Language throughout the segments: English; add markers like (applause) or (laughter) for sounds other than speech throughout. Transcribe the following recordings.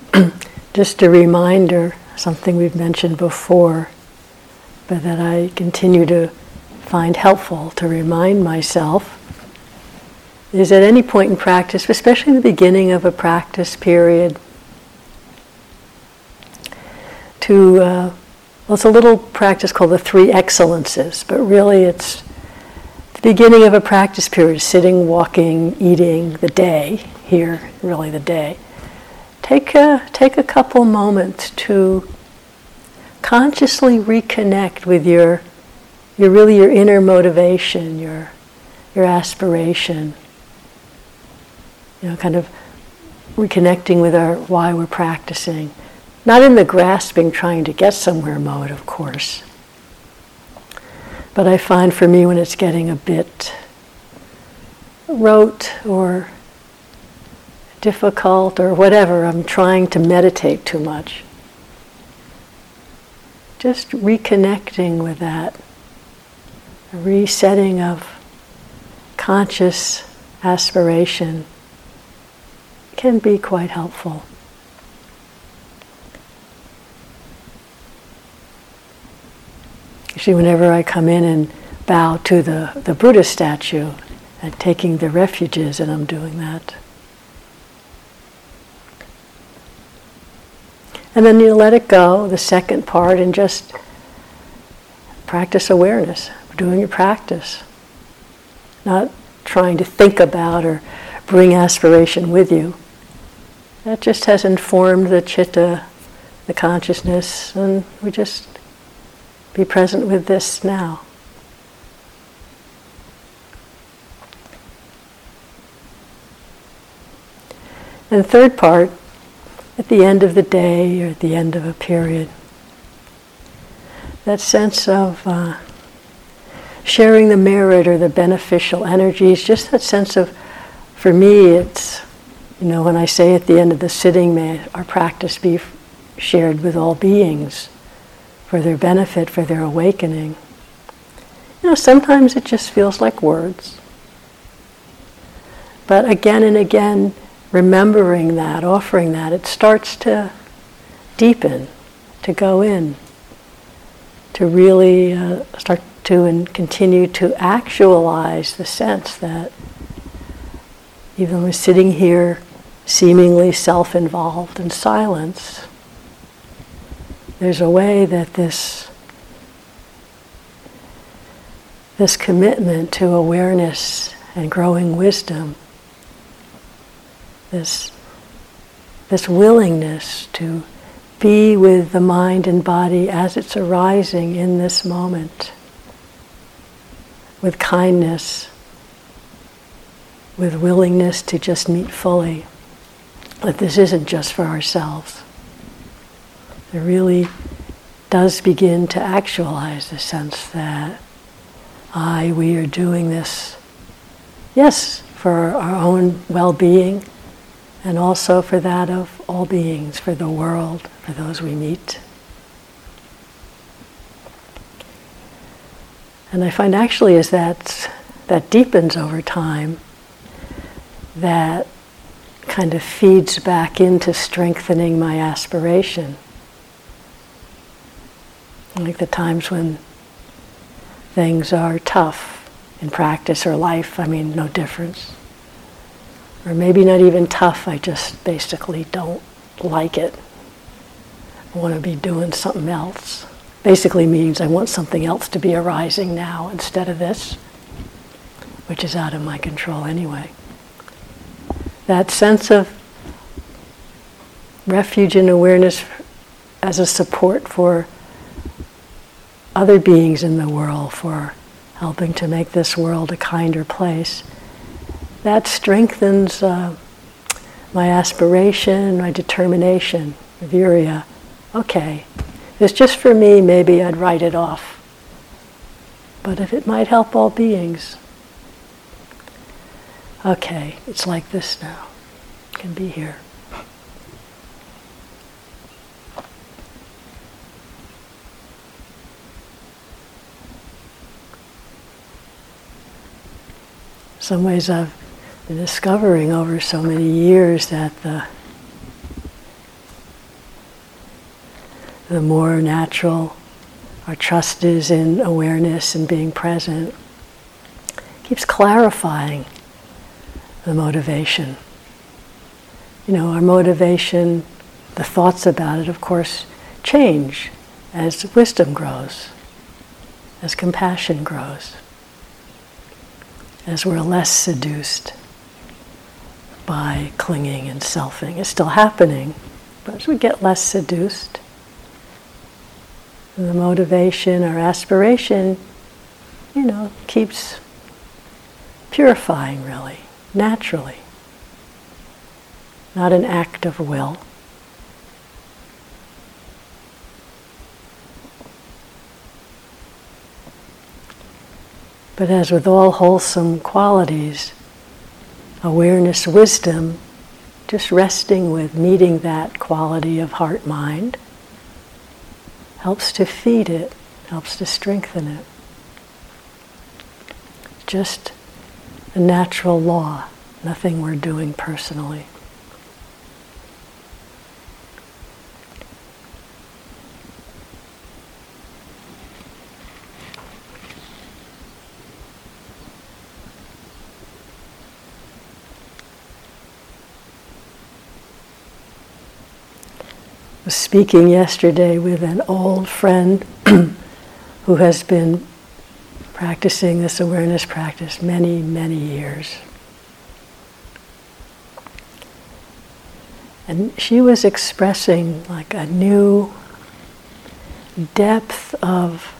(clears throat) just a reminder, something we've mentioned before, but that I continue to find helpful to remind myself is at any point in practice, especially the beginning of a practice period, to, uh, well, it's a little practice called the three excellences, but really it's the beginning of a practice period sitting, walking, eating, the day here, really the day. Take a, take a couple moments to consciously reconnect with your, your really your inner motivation, your, your aspiration you know, kind of reconnecting with our why we're practicing. Not in the grasping, trying to get somewhere mode, of course. But I find for me when it's getting a bit rote or difficult or whatever, I'm trying to meditate too much. Just reconnecting with that, a resetting of conscious aspiration can be quite helpful. You see, whenever I come in and bow to the, the Buddha statue and taking the refuges, and I'm doing that. And then you let it go, the second part, and just practice awareness, doing your practice. Not trying to think about or bring aspiration with you. That just has informed the chitta, the consciousness, and we just be present with this now. And third part, at the end of the day or at the end of a period, that sense of uh, sharing the merit or the beneficial energies, just that sense of, for me, it's you know, when I say at the end of the sitting, may our practice be shared with all beings for their benefit, for their awakening. You know, sometimes it just feels like words. But again and again, remembering that, offering that, it starts to deepen, to go in, to really uh, start to and continue to actualize the sense that even we're sitting here seemingly self involved in silence, there's a way that this, this commitment to awareness and growing wisdom, this, this willingness to be with the mind and body as it's arising in this moment, with kindness, with willingness to just meet fully that this isn't just for ourselves. It really does begin to actualize the sense that I, we are doing this, yes, for our own well being and also for that of all beings, for the world, for those we meet. And I find actually as that, that deepens over time, that kind of feeds back into strengthening my aspiration. Like the times when things are tough in practice or life, I mean, no difference. Or maybe not even tough, I just basically don't like it. I want to be doing something else. Basically means I want something else to be arising now instead of this, which is out of my control anyway that sense of refuge and awareness as a support for other beings in the world, for helping to make this world a kinder place, that strengthens uh, my aspiration, my determination, virya. Okay, it's just for me, maybe I'd write it off. But if it might help all beings, okay, it's like this now. Can be here. some ways I've discovering over so many years that the the more natural our trust is in awareness and being present. Keeps clarifying the motivation. You know, our motivation, the thoughts about it, of course, change as wisdom grows, as compassion grows, as we're less seduced by clinging and selfing. It's still happening, but as we get less seduced, the motivation or aspiration, you know, keeps purifying really, naturally. Not an act of will. But as with all wholesome qualities, awareness, wisdom, just resting with meeting that quality of heart mind helps to feed it, helps to strengthen it. Just a natural law, nothing we're doing personally. Was speaking yesterday with an old friend (clears throat) who has been practicing this awareness practice many, many years. And she was expressing like a new depth of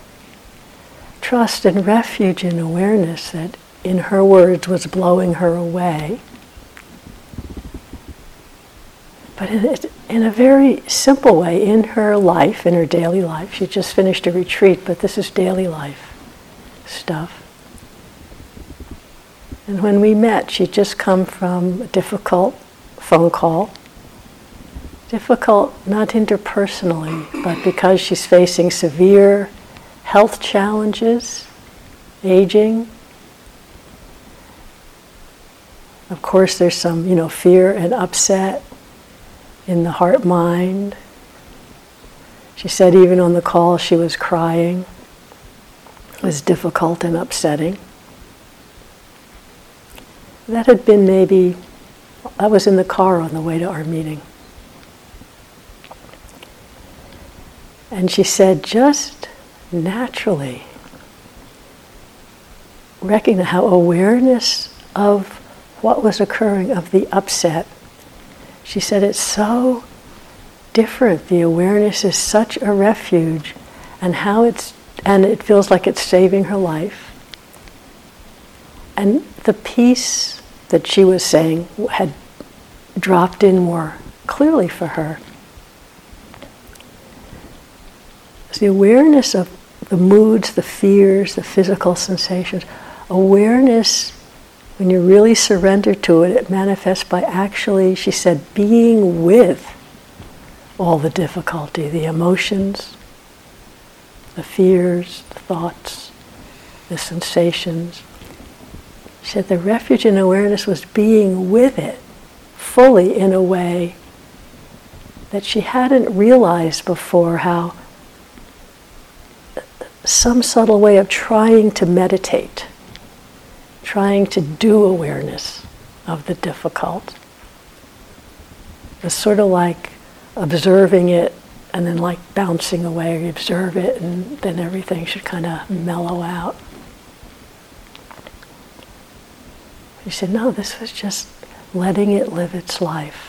trust and refuge in awareness that, in her words, was blowing her away. But it, in a very simple way in her life, in her daily life. She just finished a retreat, but this is daily life stuff. And when we met, she'd just come from a difficult phone call. Difficult not interpersonally, but because she's facing severe health challenges, aging. Of course, there's some, you know, fear and upset in the heart mind. She said even on the call she was crying. It was difficult and upsetting. That had been maybe, I was in the car on the way to our meeting. And she said, just naturally, recognize how awareness of what was occurring, of the upset, she said, It's so different. The awareness is such a refuge, and how it's, and it feels like it's saving her life. And the peace that she was saying had dropped in more clearly for her. It's the awareness of the moods, the fears, the physical sensations. Awareness when you really surrender to it, it manifests by actually, she said, being with all the difficulty, the emotions, the fears, the thoughts, the sensations. She said the refuge in awareness was being with it fully in a way that she hadn't realized before how some subtle way of trying to meditate trying to do awareness of the difficult. It's sort of like observing it and then like bouncing away. You observe it and then everything should kind of mellow out. He said, no, this was just letting it live its life.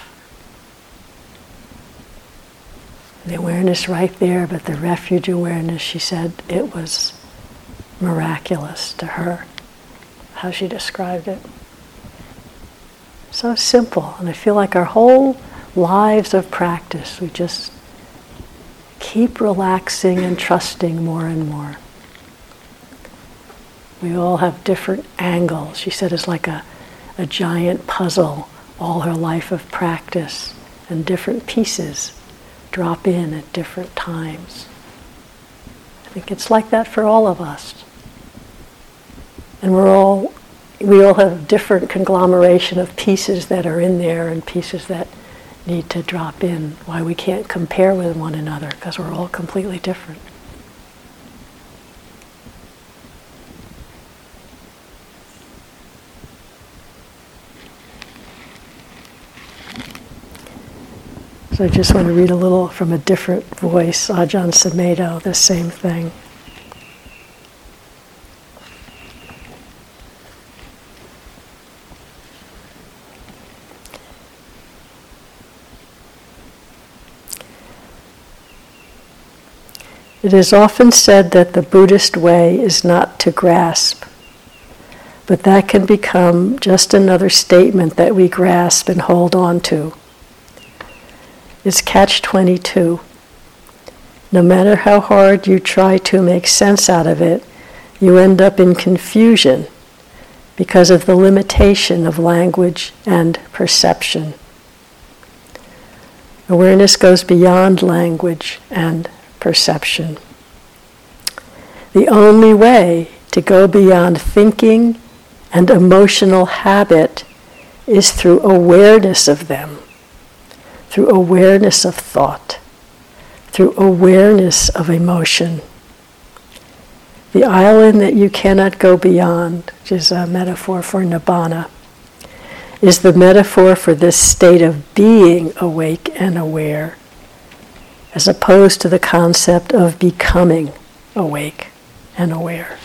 The awareness right there, but the refuge awareness, she said, it was miraculous to her how she described it. So simple. And I feel like our whole lives of practice, we just keep relaxing and trusting more and more. We all have different angles. She said it's like a, a giant puzzle, all her life of practice, and different pieces drop in at different times. I think it's like that for all of us and we're all we all have different conglomeration of pieces that are in there and pieces that need to drop in, why we can't compare with one another, because we're all completely different. So I just want to read a little from a different voice, Ajahn Sumedho, the same thing. It is often said that the Buddhist way is not to grasp, but that can become just another statement that we grasp and hold on to It's catch 22. No matter how hard you try to make sense out of it, you end up in confusion because of the limitation of language and perception. Awareness goes beyond language and perception. The only way to go beyond thinking and emotional habit is through awareness of them through awareness of thought, through awareness of emotion. The island that you cannot go beyond, which is a metaphor for nibbana, is the metaphor for this state of being awake and aware, as opposed to the concept of becoming awake and aware.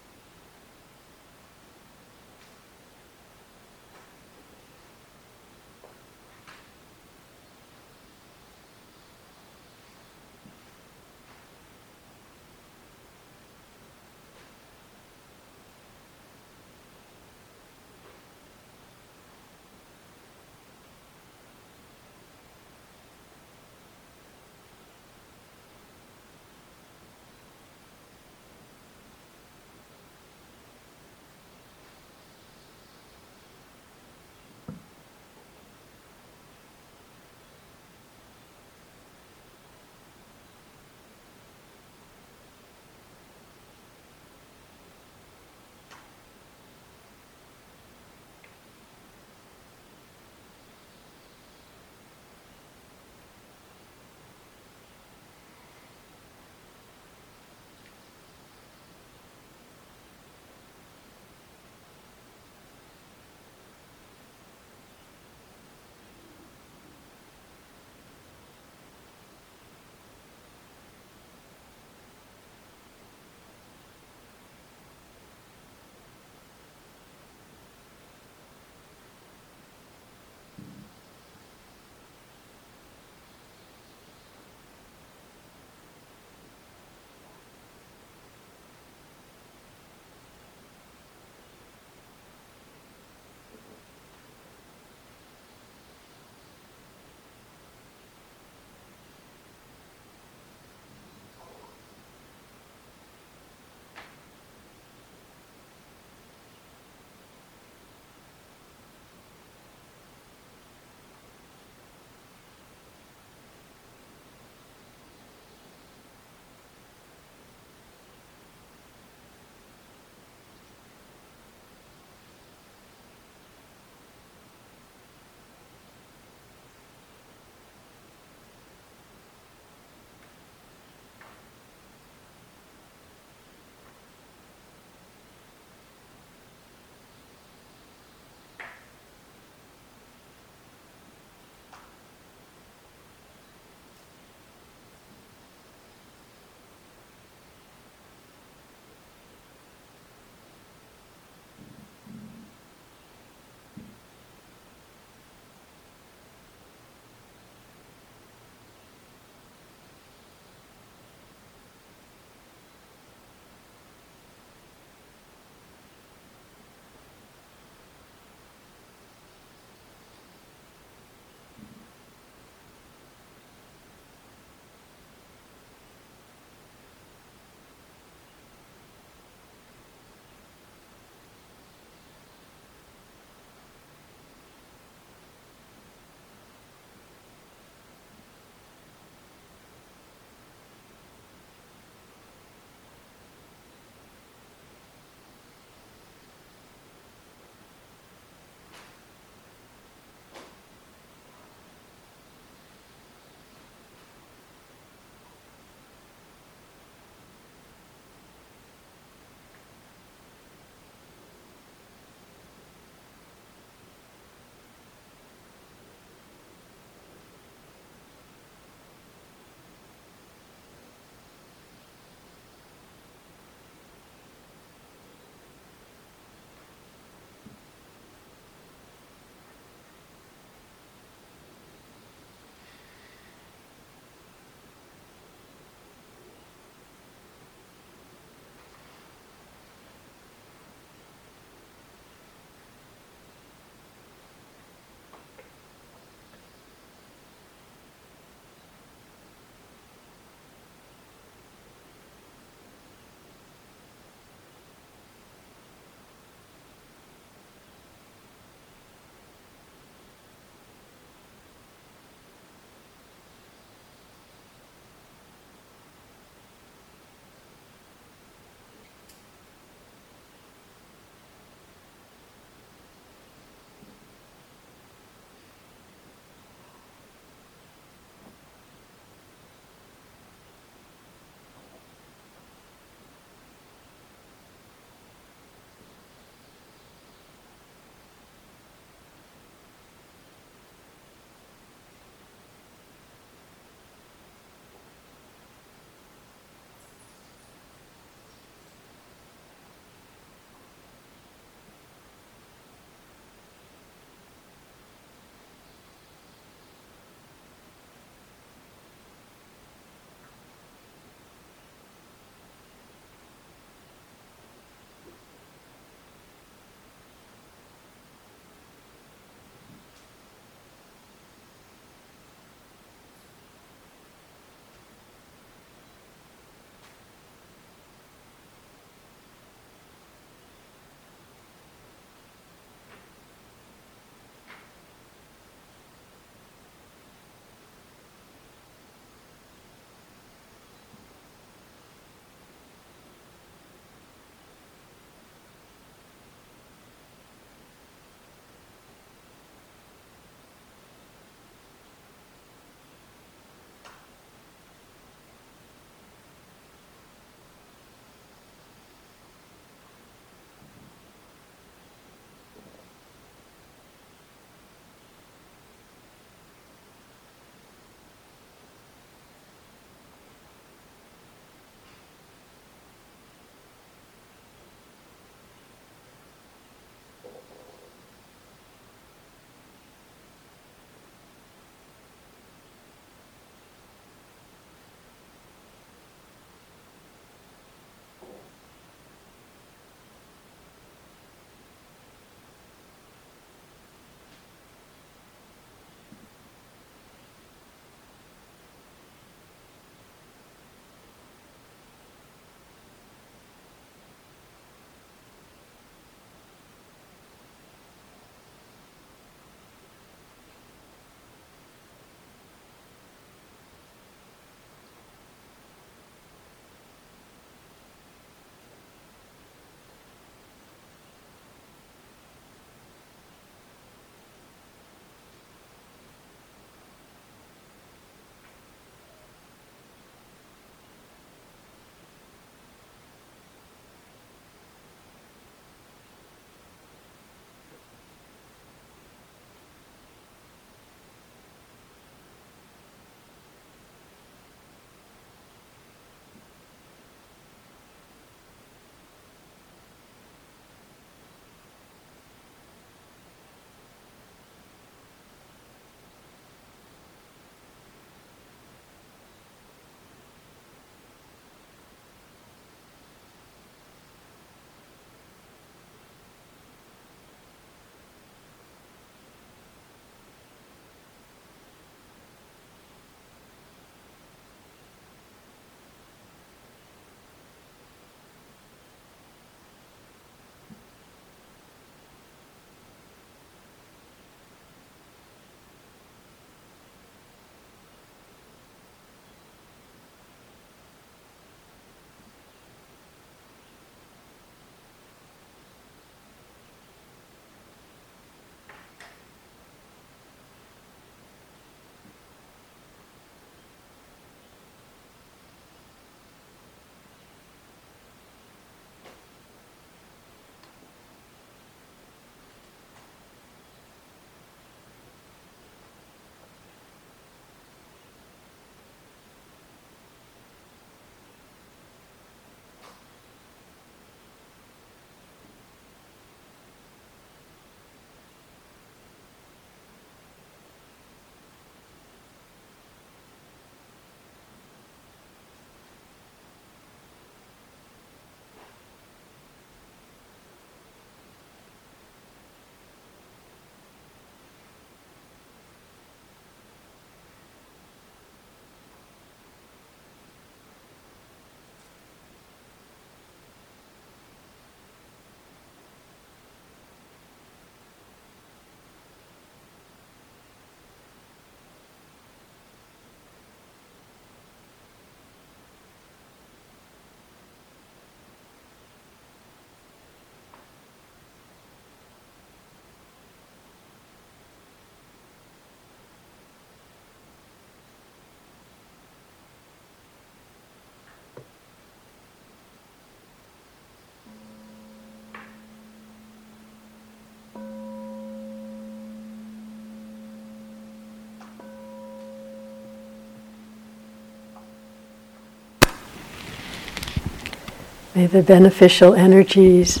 May the beneficial energies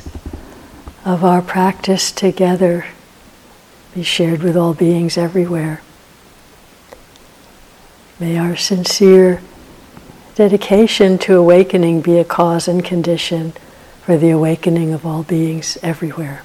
of our practice together be shared with all beings everywhere. May our sincere dedication to awakening be a cause and condition for the awakening of all beings everywhere.